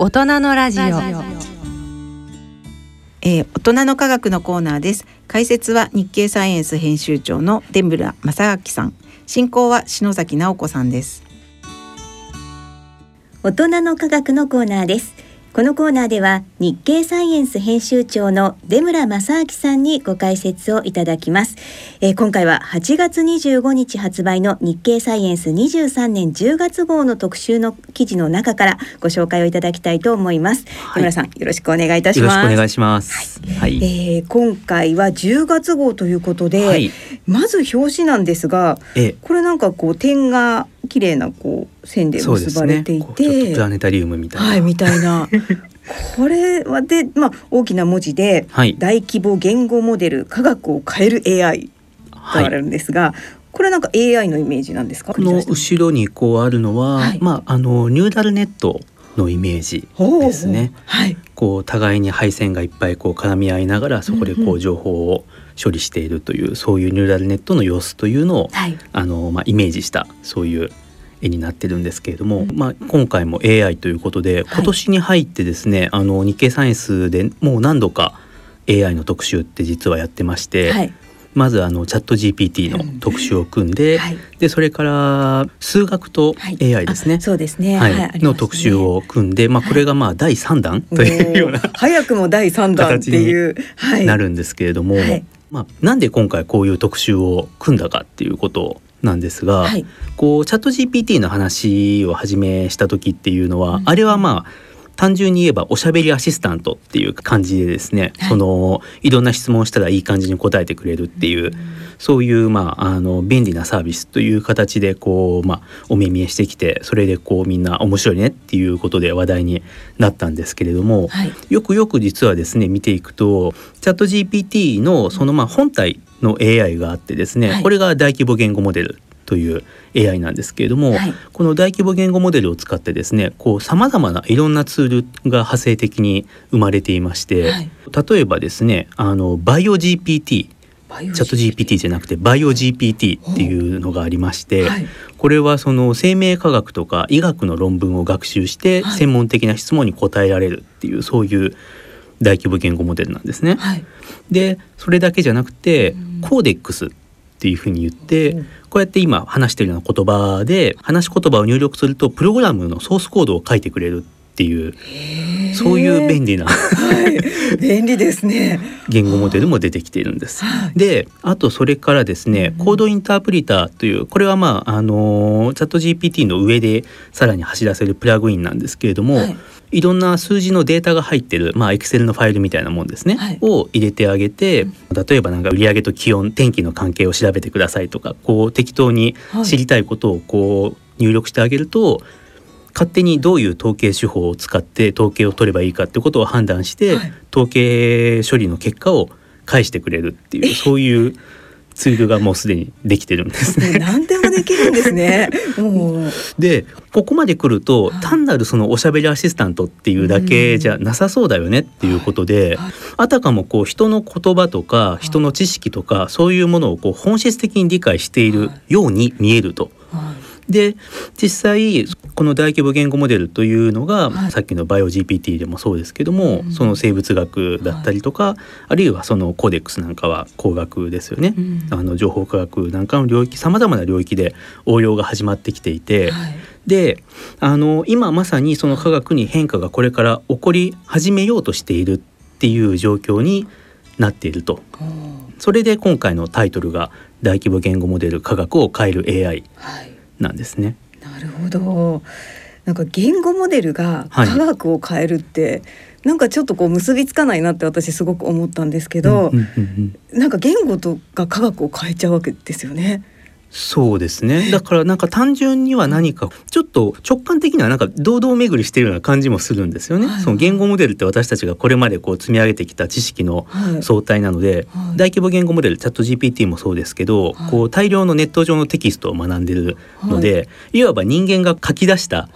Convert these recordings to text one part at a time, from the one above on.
大人のラジオ。えー、大人の科学のコーナーです。解説は日経サイエンス編集長の出村正明さん。進行は篠崎直子さんです。大人の科学のコーナーですこのコーナーでは日経サイエンス編集長の出村正明さんにご解説をいただきます、えー、今回は8月25日発売の日経サイエンス23年10月号の特集の記事の中からご紹介をいただきたいと思います、はい、出村さんよろしくお願いいたします。よろしくお願いします、はい、はい、えー、今回は10月号ということで、はい、まず表紙なんですが、これなんかこう点が綺麗なこう線で結ばれていて、ね、プラネタリウムみたいな、はい、みたいな。これはで、まあ、大きな文字で、はい、大規模言語モデル科学を変える AI とあるんですが、はい、これなんか AI のイメージなんですか？この後ろにこうあるのは、はい、まああのニューラルネットのイメージですね。はい、こう互いに配線がいっぱいこう絡み合いながらそこでこう情報を処理しているという、うんうん、そういうニューラルネットの様子というのを、はい、あのまあイメージしたそういう絵になってるんですけれども、まあ、今回も AI ということで今年に入ってですね、はい、あの日経サイエンスでもう何度か AI の特集って実はやってまして、はい、まずあのチャット GPT の特集を組んで、はい、でそれから数学と AI ですね、はい、そうですね、はい、ね、の特集を組んで、まあ、これがまあ第3弾というような早くも第3弾っていう。なるんですけれども、まあ、なんで今回こういう特集を組んだかっていうことをなんですが、はい、こうチャット GPT の話を始めした時っていうのは、うん、あれはまあ単純に言えばおしゃべりアシスタントっていう感じでですね、はい、そのいろんな質問したらいい感じに答えてくれるっていう、うん、そういうまああの便利なサービスという形でこうまあお目見えしてきてそれでこうみんな面白いねっていうことで話題になったんですけれども、はい、よくよく実はですね見ていくとチャット GPT のそのまあ本体の AI があってですね、はい、これが大規模言語モデルという AI なんですけれども、はい、この大規模言語モデルを使ってですねこうさまざまないろんなツールが派生的に生まれていまして、はい、例えばですねあのバイオ GPT チャット GPT じゃなくてバイオ GPT っていうのがありまして、はい、これはその生命科学とか医学の論文を学習して専門的な質問に答えられるっていうそういう大規模言語モデルなんですね。はい、でそれだけじゃなくて、コーデックスっていうふうに言って、こうやって今話してるような言葉で話し言葉を入力するとプログラムのソースコードを書いてくれるっていうそういう便利なはい、便利ですね。言語モデルも出てきているんです。はい、であとそれからですね、コードインタープリターというこれはまああのチャット GPT の上でさらに走らせるプラグインなんですけれども、はい。いろんな数字のデータが入ってるまあエクセルのファイルみたいなもんですね、はい、を入れてあげて、例えばなんか売上と気温天気の関係を調べてくださいとかこう適当に知りたいことをこう入力してあげると、勝手にどういう統計手法を使って統計を取ればいいかってことを判断して、はい、統計処理の結果を返してくれるっていうそういうツールがもうすでにできてるんですね。何でもできるんですね。でここまで来ると単なるそのおしゃべりアシスタントっていうだけじゃなさそうだよねっていうことで、あたかもこう人の言葉とか人の知識とかそういうものをこう本質的に理解しているように見えると。で実際この大規模言語モデルというのが、はい、さっきのバイオ GPT でもそうですけども、うん、その生物学だったりとか、はい、あるいはそのコーデックスなんかは工学ですよね、うん、あの情報科学なんかの領域さまざまな領域で応用が始まってきていて、はい、であの今まさにその科学に変化がこれから起こり始めようとしているっていう状況になっていると。それで今回のタイトルが大規模言語モデル科学を変える AI なんですね。なるほどなんか言語モデルが科学を変えるって、はい、なんかちょっとこう結びつかないなって私すごく思ったんですけど、うんうんうんうん、なんか言語とか科学を変えちゃうわけですよね。そうですね。だからなんか単純には何かちょっと直感的にはなんか堂々巡りしているような感じもするんですよね、はいはい、その言語モデルって私たちがこれまでこう積み上げてきた知識の総体なので、はい。はい、大規模言語モデルチャット GPT もそうですけど、はい、こう大量のネット上のテキストを学んでるので、い、わば人間が書き出した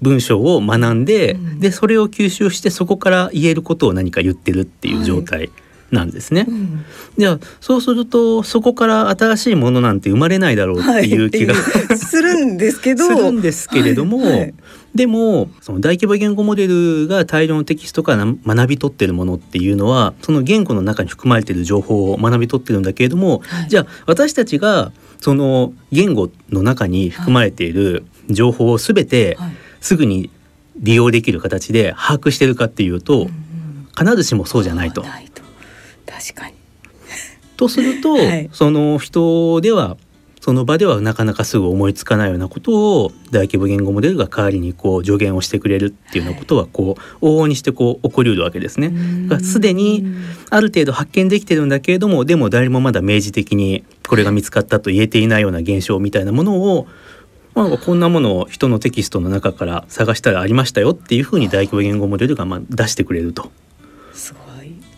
文章を学んで、でそれを吸収してそこから言えることを何か言ってるっていう状態。なんですね。うん、じゃあそうするとそこから新しいものなんて生まれないだろうってい。う気が、はい、するんですけど。するんですけれども、はい。はい、でもその大規模言語モデルが大量のテキストから学び取ってるものっていうのはその言語の中に含まれている情報を学び取ってるんだけれども、じゃあ私たちがその言語の中に含まれている情報を全てすぐに利用できる形で把握してるかっていうと、必ずしもそうじゃないと。確かにとすると、はい、その人ではその場ではなかなかすぐ思いつかないようなことを大規模言語モデルが代わりにこう助言をしてくれるっていうようなことはこう往々にしてこう起こりうるわけですね。すでにある程度発見できてるんだけれどもでも誰もまだ明示的にこれが見つかったと言えていないような現象みたいなものをまあ、こんなものを人のテキストの中から探したらありましたよっていうふうに大規模言語モデルがまあ出してくれると。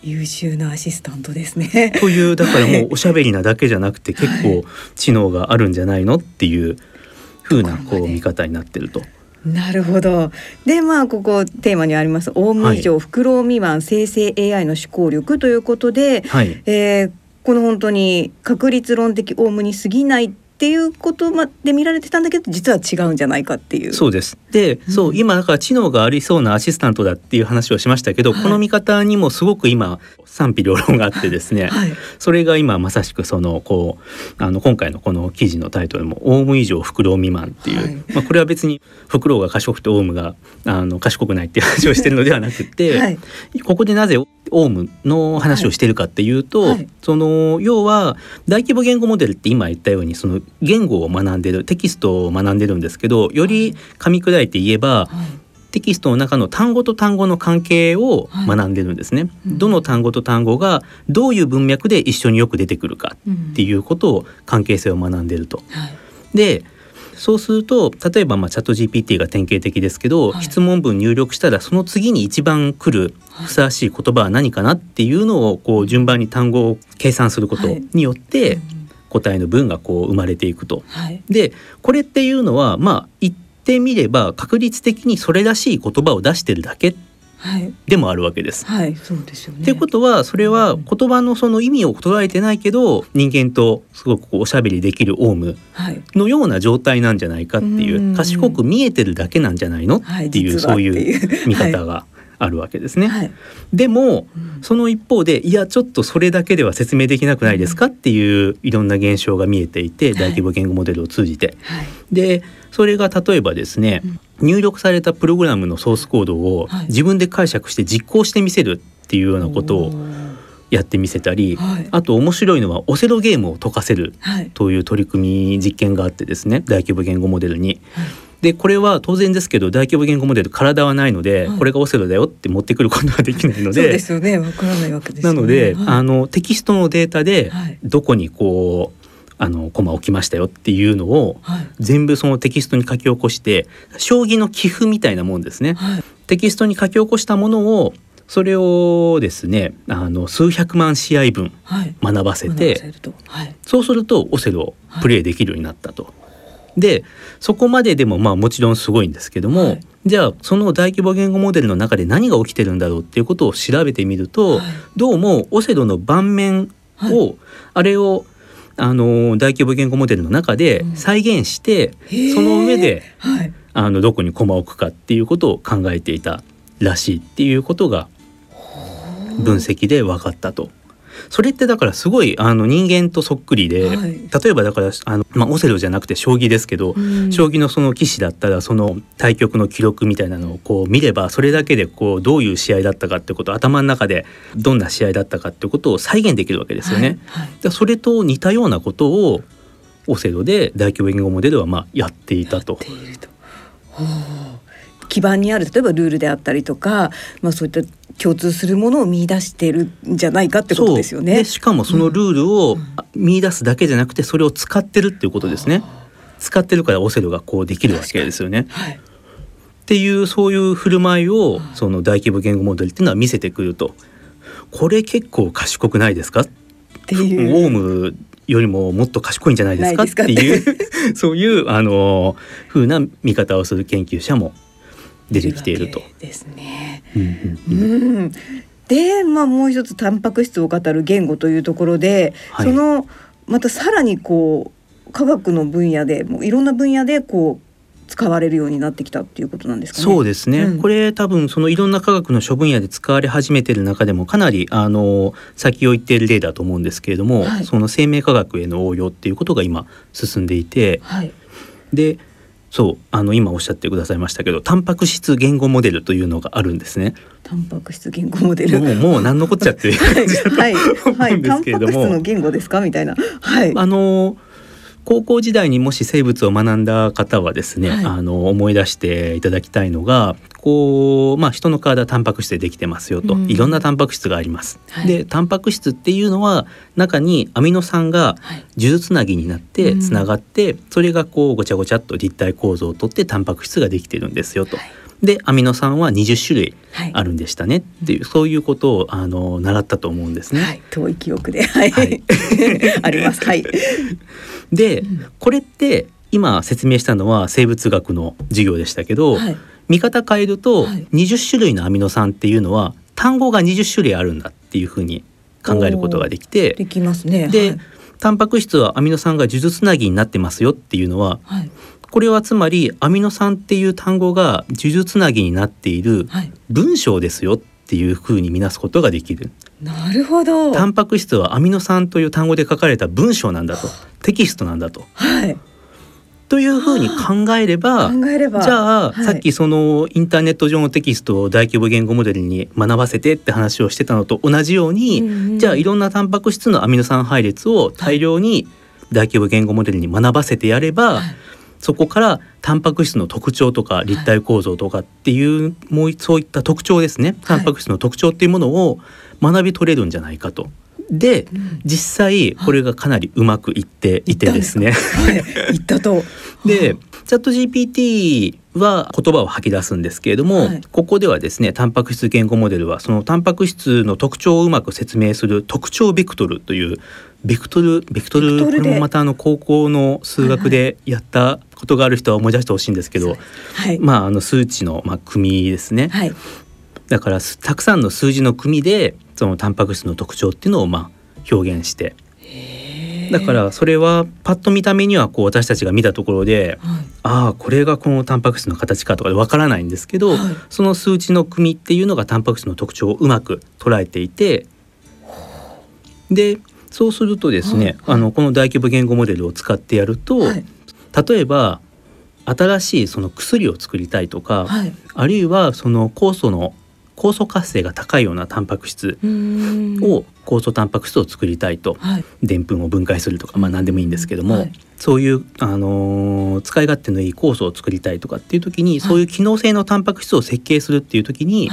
優秀なアシスタントですね。というだからもうおしゃべりなだけじゃなくて結構知能があるんじゃないのっていうふうなこう見方になってると。なるほど。でまあここテーマにありますオウム以上、フクロウ未満生成 AI の思考力ということで、はい、えー、この本当に確率論的オウムに過ぎないっていうことまで見られてたんだけど実は違うんじゃないかっていう。そうです。で、うん、そう今だから知能がありそうなアシスタントだっていう話をしましたけど、はい、この見方にもすごく今賛否両論があってですね、はい、それが今まさしくそのこうあの今回のこの記事のタイトルも「オウム以上フクロウ未満」っていう、はい、まあ、これは別にフクロウが賢くてオウムがあの賢くないっていう話をしてるのではなくて、ここでなぜオウムの話をしてるかっていうと、はい。はい、その要は大規模言語モデルって今言ったようにその言語を学んでるテキストを学んでるんですけどより噛み砕いて言えば、はい、テキストの中の単語と単語の関係を学んでるんですね、うん、どの単語と単語がどういう文脈で一緒によく出てくるかっていうことを関係性を学んでると。でそうすると例えばまあチャット GPT が典型的ですけど、はい、質問文入力したらその次に一番来るふさわしい言葉は何かなっていうのをこう順番に単語を計算することによって、答えの文がこう生まれていくと。はい、でこれっていうのはまあ言ってみれば確率的にそれらしい言葉を出してるだけでもあるわけです。はい、そうですよね。ってことはそれは言葉のその意味を捉えてないけど人間とすごくこうおしゃべりできるオウムのような状態なんじゃないかっていう、賢く見えてるだけなんじゃないのっていう、そういう見方があるわけですね。はい、でも、その一方でいやちょっとそれだけでは説明できなくないですかっていういろんな現象が見えていて、大規模言語モデルを通じて。はい、でそれが例えばですね、入力されたプログラムのソースコードを自分で解釈して実行してみせるっていうようなことをやってみせたり、はい、あと面白いのはオセロゲームを解かせるという取り組み実験があってですね大規模言語モデルに。はい。でこれは当然ですけど大規模言語モデル体はないので、はい、これがオセロだよって持ってくることができないのでそうですよね。わからないわけです、ね、なので、はい、あのテキストのデータでどこにこうあのコマ置きましたよっていうのを、はい、全部そのテキストに書き起こして将棋の棋譜みたいなもんですね、はい、テキストに書き起こしたものをそれをですねあの数百万試合分学ばせて、はい、そうするとオセロをプレイできるようになったと。でそこまででもまあもちろんすごいんですけども、じゃあその大規模言語モデルの中で何が起きてるんだろうっていうことを調べてみると、どうもオセロの盤面を、あれをあの大規模言語モデルの中で再現して、うん、その上で、はい、あのどこにコマを置くかっていうことを考えていたらしいっていうことが分析で分かったと。それってだからすごいあの人間とそっくりで、はい、例えばだからあの、まあ、オセロじゃなくて将棋ですけど、うん、将棋のその棋士だったらその対局の記録みたいなのをこう見ればそれだけでこうどういう試合だったかってこと頭の中でどんな試合だったかってことを再現できるわけですよね。はい。はい、それと似たようなことをオセロで大規模言語モデルはまあやっていたと。基盤にある例えばルールであったりとか、まあ、そういった共通するものを見出してるんじゃないかってことですよね。しかもそのルールを見出すだけじゃなくてそれを使ってるっていうことですね。使ってるからオセロがこうできるわけですよね。はい、っていうそういう振る舞いをその大規模言語モデルっていうのは見せてくると。これ結構賢くないですか？っていう。オウムよりももっと賢いんじゃないですか？っていう そういうあの風な見方をする研究者も出てきていると。ですね。うん、うん、で、まあ、もう一つタンパク質を語る言語というところで、はい、そのまたさらにこう科学の分野でもういろんな分野でこう使われるようになってきたっていうことなんですか、ね、そうですね、うん、これ多分そのいろんな科学の諸分野で使われ始めている中でもかなりあの先を言っている例だと思うんですけれども、はい、その生命科学への応用っていうことが今進んでいて、はい、でそうあの今おっしゃってくださいましたけどタンパク質言語モデルというのがあるんですね。タンパク質言語モデル。もうもう何のこっちゃっていう感じだと思うんですけれども。タンパク質の言語ですか？みたいな。はい。あの高校時代にもし生物を学んだ方はですね、はい、あの思い出していただきたいのがこう、まあ、人の体タンパク質でできてますよと、うん、いろんなタンパク質があります。はい、でタンパク質っていうのは中にアミノ酸が数珠つなぎになってつながって、うん、それがこうごちゃごちゃっと立体構造をとってタンパク質ができてるんですよと。はいでアミノ酸は20種類あるんでしたね、はい、っていうそういうことをあの習ったと思うんですね。はい、遠い記憶で、はい、はい、あります。はい。で、これって今説明したのは生物学の授業でしたけど、はい、見方変えると20種類のアミノ酸っていうのは単語が20種類あるんだっていうふうに考えることができてできますね。で、タンパク質はアミノ酸が数珠つなぎになってますよっていうのは、はい、これはつまりアミノ酸っていう単語が数珠つなぎになっている文章ですよっていうふうに見なすことができる。なるほど。タンパク質はアミノ酸という単語で書かれた文章なんだと、テキストなんだと。はい。というふうに考えればじゃあ、はい、さっきそのインターネット上のテキストを大規模言語モデルに学ばせてって話をしてたのと同じように、うんうん、じゃあいろんなタンパク質のアミノ酸配列を大量に大規模言語モデルに学ばせてやれば、はいそこからタンパク質の特徴とか立体構造とかっていう、はい、もうそういった特徴ですねタンパク質の特徴っていうものを学び取れるんじゃないかと。で、うん、実際これがかなりうまくいっていてですね。はい、ったと。で、チャット GPT は言葉を吐き出すんですけれども、はい、ここではですねタンパク質言語モデルはそのタンパク質の特徴をうまく説明する特徴ベクトルというベクトルベクトルこれもまたあの高校の数学でやったことがある人は思い出してほしいんですけど、はい、まああの数値のまあ組ですね、はい、だからたくさんの数字の組でそのタンパク質の特徴っていうのをまあ表現して。だからそれはパッと見た目にはこう私たちが見たところで、はい、ああこれがこのタンパク質の形かとかでわからないんですけど、はい、その数値の組っていうのがタンパク質の特徴をうまく捉えていてでそうするとですね、はい、あのこの大規模言語モデルを使ってやると、はい、例えば新しいその薬を作りたいとか、はい、あるいはその酵素の酵素活性が高いようなタンパク質を酵素タンパク質を作りたいとでんぷんを分解するとかまあ何でもいいんですけども、そういう、あのー、使い勝手のいい酵素を作りたいとかっていう時に、そういう機能性のタンパク質を設計するっていう時に、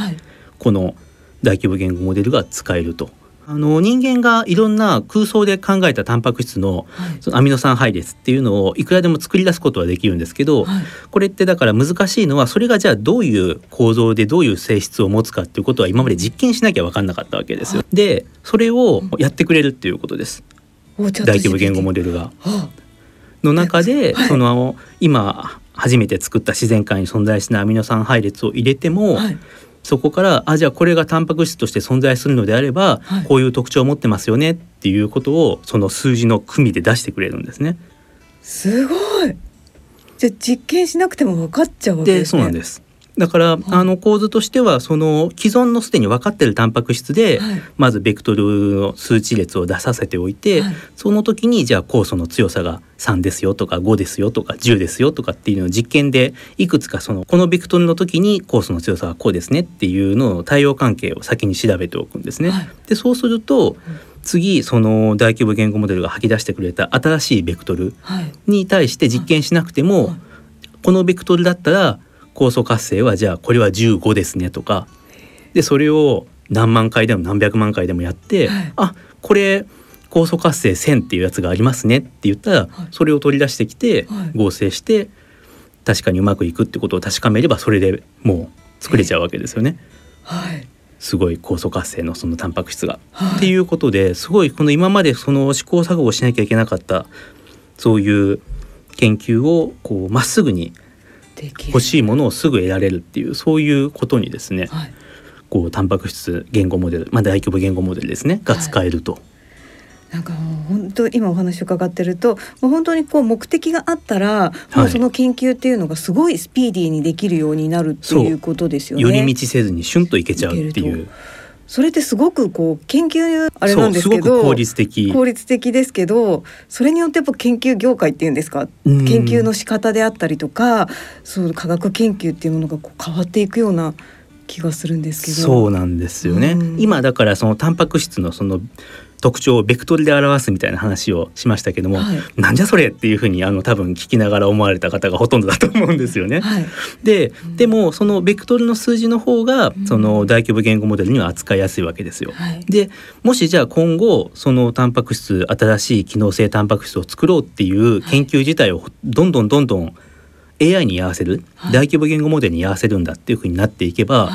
この大規模言語モデルが使えるとあの人間がいろんな空想で考えたタンパク質の,、そのアミノ酸配列っていうのをいくらでも作り出すことはできるんですけど、はい、これってだから難しいのはそれがじゃあどういう構造でどういう性質を持つかっていうことは今まで実験しなきゃ分かんなかったわけですよ。でそれをやってくれるっていうことです。大規模言語モデルが。の中で、その今初めて作った自然界に存在しないアミノ酸配列を入れても、はいそこからあじゃあこれがタンパク質として存在するのであれば、はい、こういう特徴を持ってますよねっていうことをその数字の組で出してくれるんですね。すごいじゃ実験しなくても分かっちゃうわけですね。そうなんですだから、あの構図としてはその既存のすでに分かっているタンパク質で、はい、まずベクトルの数値列を出させておいて、はい、その時にじゃあ酵素の強さが3ですよとか5ですよとか10ですよとかっていうのを実験でいくつかそのこのベクトルの時に酵素の強さはこうですねっていうのの対応関係を先に調べておくんですね。はい、でそうすると、次その大規模言語モデルが吐き出してくれた新しいベクトルに対して実験しなくても、このベクトルだったら酵素活性はじゃあこれは15ですねとか。でそれを何万回でも何百万回でもやって、はい、あこれ酵素活性1000っていうやつがありますねって言ったら、はい、それを取り出してきて、合成して確かにうまくいくってことを確かめればそれでもう作れちゃうわけですよね。はい、すごい酵素活性のそのタンパク質が。はい、っていうことですごいこの今までその試行錯誤しなきゃいけなかったそういう研究をこうまっすぐに欲しいものをすぐ得られるっていうそういうことにですね、はい、こうタンパク質言語モデル、まあ、大規模言語モデルですねが使えると。はいなんか本当今お話伺ってるともう本当にこう目的があったら、もうその研究っていうのがすごいスピーディーにできるようになるっていうことですよね。寄り道せずにシュンといけちゃうっていう。それってすごくこう研究あれなんですけど効率的。効率的ですけどそれによってやっぱ研究業界っていうんですか、研究の仕方であったりとかそう科学研究っていうものがこう変わっていくような気がするんですけど。そうなんですよね、今だからそのタンパク質のその特徴をベクトルで表すみたいな話をしましたけども、はい、なんじゃそれっていうふうにあの多分聞きながら思われた方がほとんどだと思うんですよね。はい、で、でもそのベクトルの数字の方がその大規模言語モデルには扱いやすいわけですよ。はい、でもしじゃあ今後そのタンパク質新しい機能性タンパク質を作ろうっていう研究自体をどんどんどんどん AI に合わせる、大規模言語モデルに合わせるんだっていうふうになっていけば、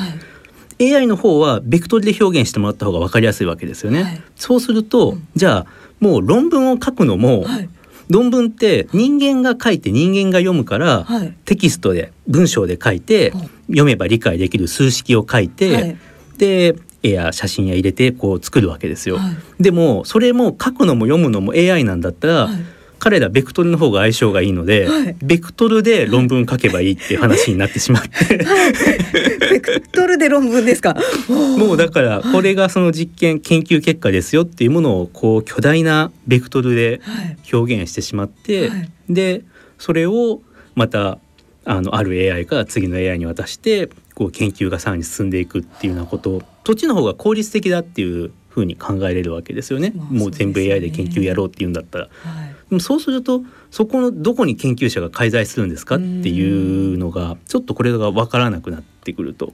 AI の方はベクトルで表現してもらった方が分かりやすいわけですよね。はい、そうすると、うん、じゃあもう論文を書くのも、はい、論文って人間が書いて人間が読むから、はい、テキストで文章で書いて、読めば理解できる数式を書いて、で絵や写真や入れてこう作るわけですよ。でもそれも書くのも読むのも AI なんだったら、彼らベクトルの方が相性がいいので、はい、ベクトルで論文書けばいいっていう話になってしまって。はい、ベクトルで論文ですか？もうだからこれがその実験研究結果ですよっていうものをこう巨大なベクトルで表現してしまって、はい、でそれをまたあのある AI から次の AI に渡してこう研究がさらに進んでいくっていうようなこと。そっちの方が効率的だっていうふうに考えれるわけですよね。まあ、もう全部 AI で研究やろうっていうんだったら。はいでもそうするとそこのどこに研究者が介在するんですかっていうのがちょっとこれが分からなくなってくると。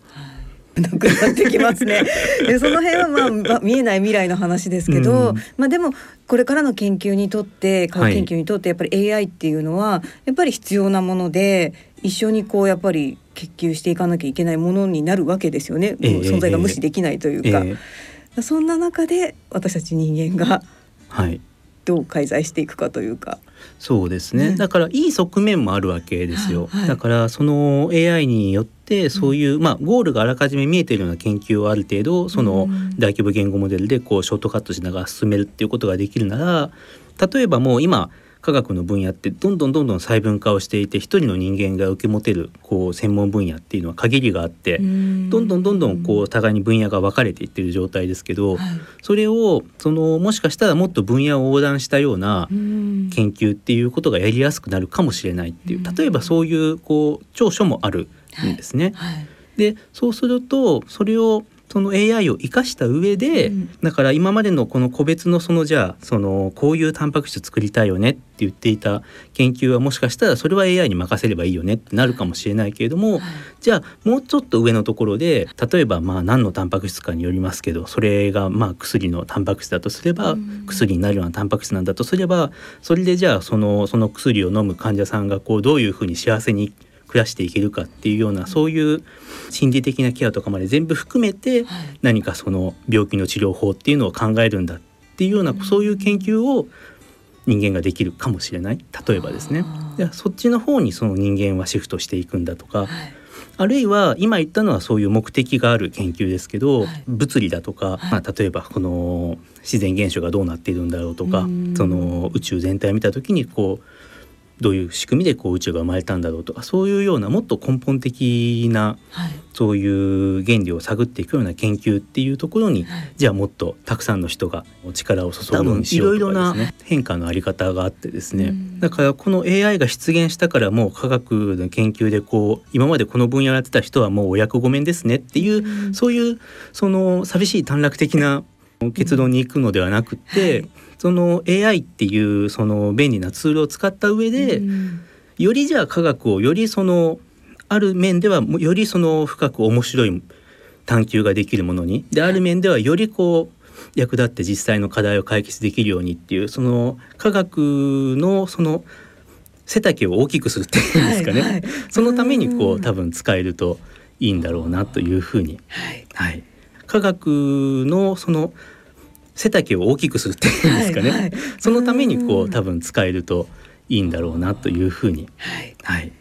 なくなってきますね。でその辺はまあ、まあ、見えない未来の話ですけど、うん、まあでもこれからの研究にとって科学研究にとってやっぱり AI っていうのはやっぱり必要なもので一緒にこうやっぱり研究していかなきゃいけないものになるわけですよね。えー、存在が無視できないというか、えー、そんな中で私たち人間が、はい、どう介在していくかというか。そうですね、ね、だからいい側面もあるわけですよ、はいはい、だからその AI によってそういう、うん、まあゴールがあらかじめ見えているような研究をある程度その大規模言語モデルでこうショートカットしながら進めるっていうことができるなら例えばもう今科学の分野ってどんどんどんどん細分化をしていて一人の人間が受け持てるこう専門分野っていうのは限りがあってどんどんどんどんこう互いに分野が分かれていってる状態ですけど、はい、それをそのもしかしたらもっと分野を横断したような研究っていうことがやりやすくなるかもしれないっていう例えばそういうこう長所もあるんですね。はい。はい、でそうするとそれをその AI を生かした上で、うん、だから今までのこの個別のそのじゃあそのこういうタンパク質作りたいよねって言っていた研究はもしかしたらそれは AI に任せればいいよねってなるかもしれないけれども、はい、じゃあもうちょっと上のところで例えばまあ何のタンパク質かによりますけどそれがまあ薬のタンパク質だとすれば、うん、薬になるようなタンパク質なんだとすればそれでじゃあそのその薬を飲む患者さんがこうどういうふうに幸せに暮らしていけるかっていうようなそういう心理的なケアとかまで全部含めて何かその病気の治療法っていうのを考えるんだっていうようなそういう研究を人間ができるかもしれない。例えばですね。そっちの方にその人間はシフトしていくんだとか、あるいは今言ったのはそういう目的がある研究ですけど、物理だとか、まあ、例えばこの自然現象がどうなっているんだろうとかその宇宙全体を見た時にこうどういう仕組みでこう宇宙が生まれたんだろうと。かそういうようなもっと根本的な、はい、そういう原理を探っていくような研究っていうところに、はい、じゃあもっとたくさんの人が力を注ぐようにしようとかですね。変化のあり方があってですね、だからこの AI が出現したからもう科学の研究でこう今までこの分野をやってた人はもうお役御免ですねっていう、うそういうその寂しい短絡的な結論に行くのではなくて、はい。その AI っていうその便利なツールを使った上で、うん、よりじゃあ科学をよりそのある面ではよりその深く面白い探求ができるものに。である面ではよりこう役立って実際の課題を解決できるようにっていうその科学のその背丈を大きくするっていうんですかね、はいはい、そのためにこう多分使えるといいんだろうなというふうに、はい、はい、科学のその背丈を大きくするっていうんですかね、はいはい、そのためにこう多分使えるといいんだろうなというふうに、はい、はい、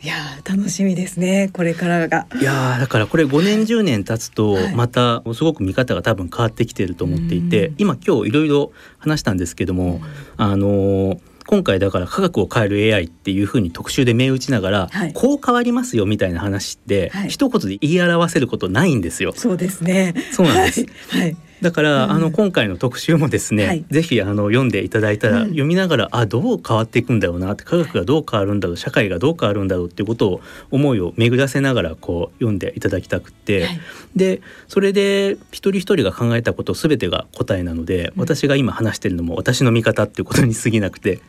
いや楽しみですねこれからが。いやだからこれ5年10年経つとまたすごく見方が多分変わってきてると思っていて、はい、今今日いろいろ話したんですけども、あの今回だから科学を変える AI っていうふうに特集で銘打ちながら、はい、こう変わりますよみたいな話って、はい、一言で言い表せることないんですよ。そうですね。そうなんです。はいだから、うん、あの今回の特集もですね、はい、ぜひあの読んでいただいたら、うん、読みながらあどう変わっていくんだろうなって科学がどう変わるんだろう社会がどう変わるんだろうっていうことを思いを巡らせながらこう読んでいただきたくて、はい、でそれで一人一人が考えたこと全てが答えなので、うん、私が今話してるのも私の見方っていうことに過ぎなくて。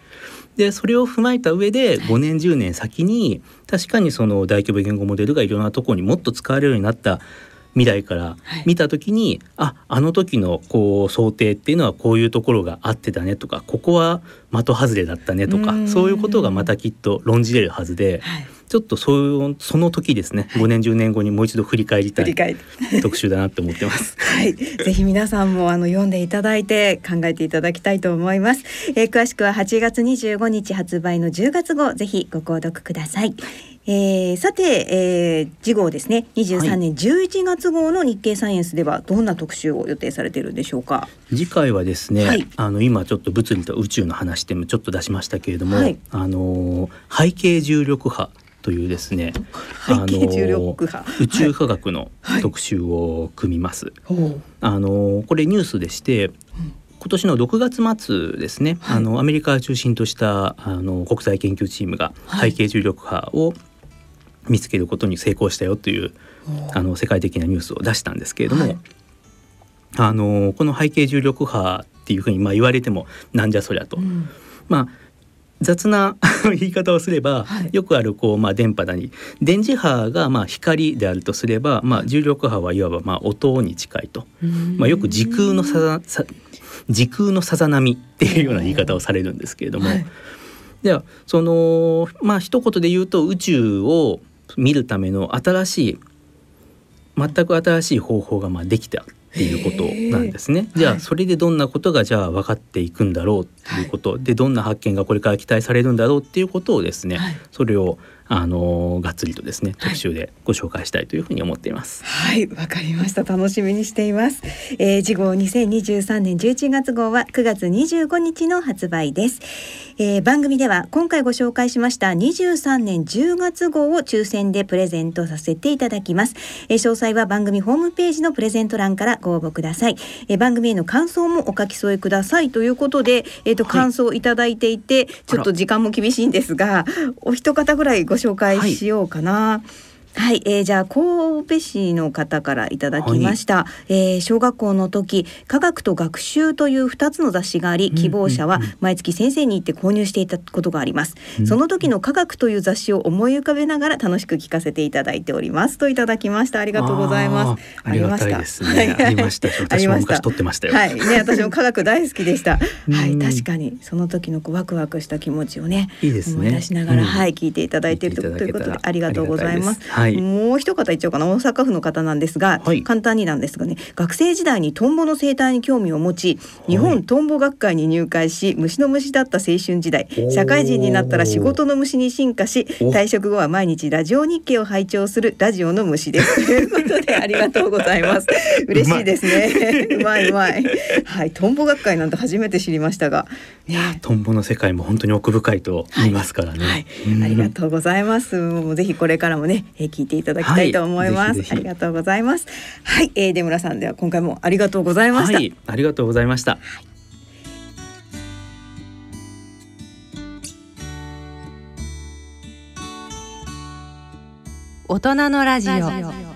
でそれを踏まえた上で5年10年先に確かにその大規模言語モデルがいろんなところにもっと使われるようになった未来から見た時に、はい、ああの時のこう想定っていうのはこういうところがあってたねとかここは的外れだったねとかそういうことがまたきっと論じれるはずで、はい、ちょっとそういうその時ですね、はい、5年10年後にもう一度振り返りたい特集だなって思ってます。はい、ぜひ皆さんもあの読んでいただいて考えていただきたいと思います。えー、詳しくは8月25日発売の10月号ぜひご購読ください。えー、さて、えー、次号ですね。23年11月号の日経サイエンスではどんな特集を予定されているんでしょうか？次回はですね、はい、あの今ちょっと物理と宇宙の話でもちょっと出しましたけれども、はい、あの背景重力波というですね背景重力波宇宙科学の特集を組みます。はい、あのこれニュースでして、うん。今年の6月末ですね、はい、あのアメリカを中心としたあの国際研究チームが背景重力波を見つけることに成功したよというあの世界的なニュースを出したんですけれども、はい、あのこの背景重力波っていうふうにまあ言われてもなんじゃそりゃと、うん、まあ雑な言い方をすれば、はい、よくあるこう、まあ、電波だに。電磁波がまあ光であるとすれば、まあ、重力波はいわばまあ音に近いと、まあ、よく時空のささ時空のさざ波っていうような言い方をされるんですけれども、はい、ではそのまあ一言で言うと宇宙を見るための新しい全く新しい方法がまあできたっていうことなんですね。じゃあそれでどんなことがじゃあ分かっていくんだろうっていうこと、はい、でどんな発見がこれから期待されるんだろうっていうことをですね、はい、それをあのがっつりとですね特集でご紹介したいというふうに思っています。はいわ、かりました楽しみにしています。えー、次号2023年11月号は9月25日の発売です。えー、番組では今回ご紹介しました23年10月号を抽選でプレゼントさせていただきます。えー、詳細は番組ホームページのプレゼント欄からご応募ください。えー、番組への感想もお書き添えくださいということで、えっ、ー、と、感想いただいていて、ちょっと時間も厳しいんですが、お一方ぐらいご紹介しようかな。はいはい、えー、じゃあ神戸市の方からいただきました、はい、えー、小学校の時科学と学習という2つの雑誌があり希望者は毎月先生に行って購入していたことがあります、うん、その時の科学という雑誌を思い浮かべながら楽しく聞かせていただいております。といただきました。ありがとうございます。ありました、ね、ありました。私も 昔撮ってましたよ。はい。ね私も科学大好きでした。はい。確かにその時のワクワクした気持ちをねいいですね。思い出しながら、うん、はい聞いていただいているということでありがとうございます。はい、もう一方言っちゃうかな。大阪府の方なんですが、はい、簡単になんですがね学生時代にトンボの生態に興味を持ち日本トンボ学会に入会し虫の虫だった青春時代社会人になったら仕事の虫に進化し退職後は毎日ラジオ日経を拝聴するラジオの虫です。ということでありがとうございます。嬉しいですね。うまい。うまいはいトンボ学会なんて初めて知りましたが、ね、トンボの世界も本当に奥深いと言いますからね、はい。はい、ありがとうございます。もうぜひこれからもね、え聞いていただきたいと思います、はい、ありがとうございます。はい、えー、出村さんでは今回もありがとうございました、はい、ありがとうございました、大人のラジオ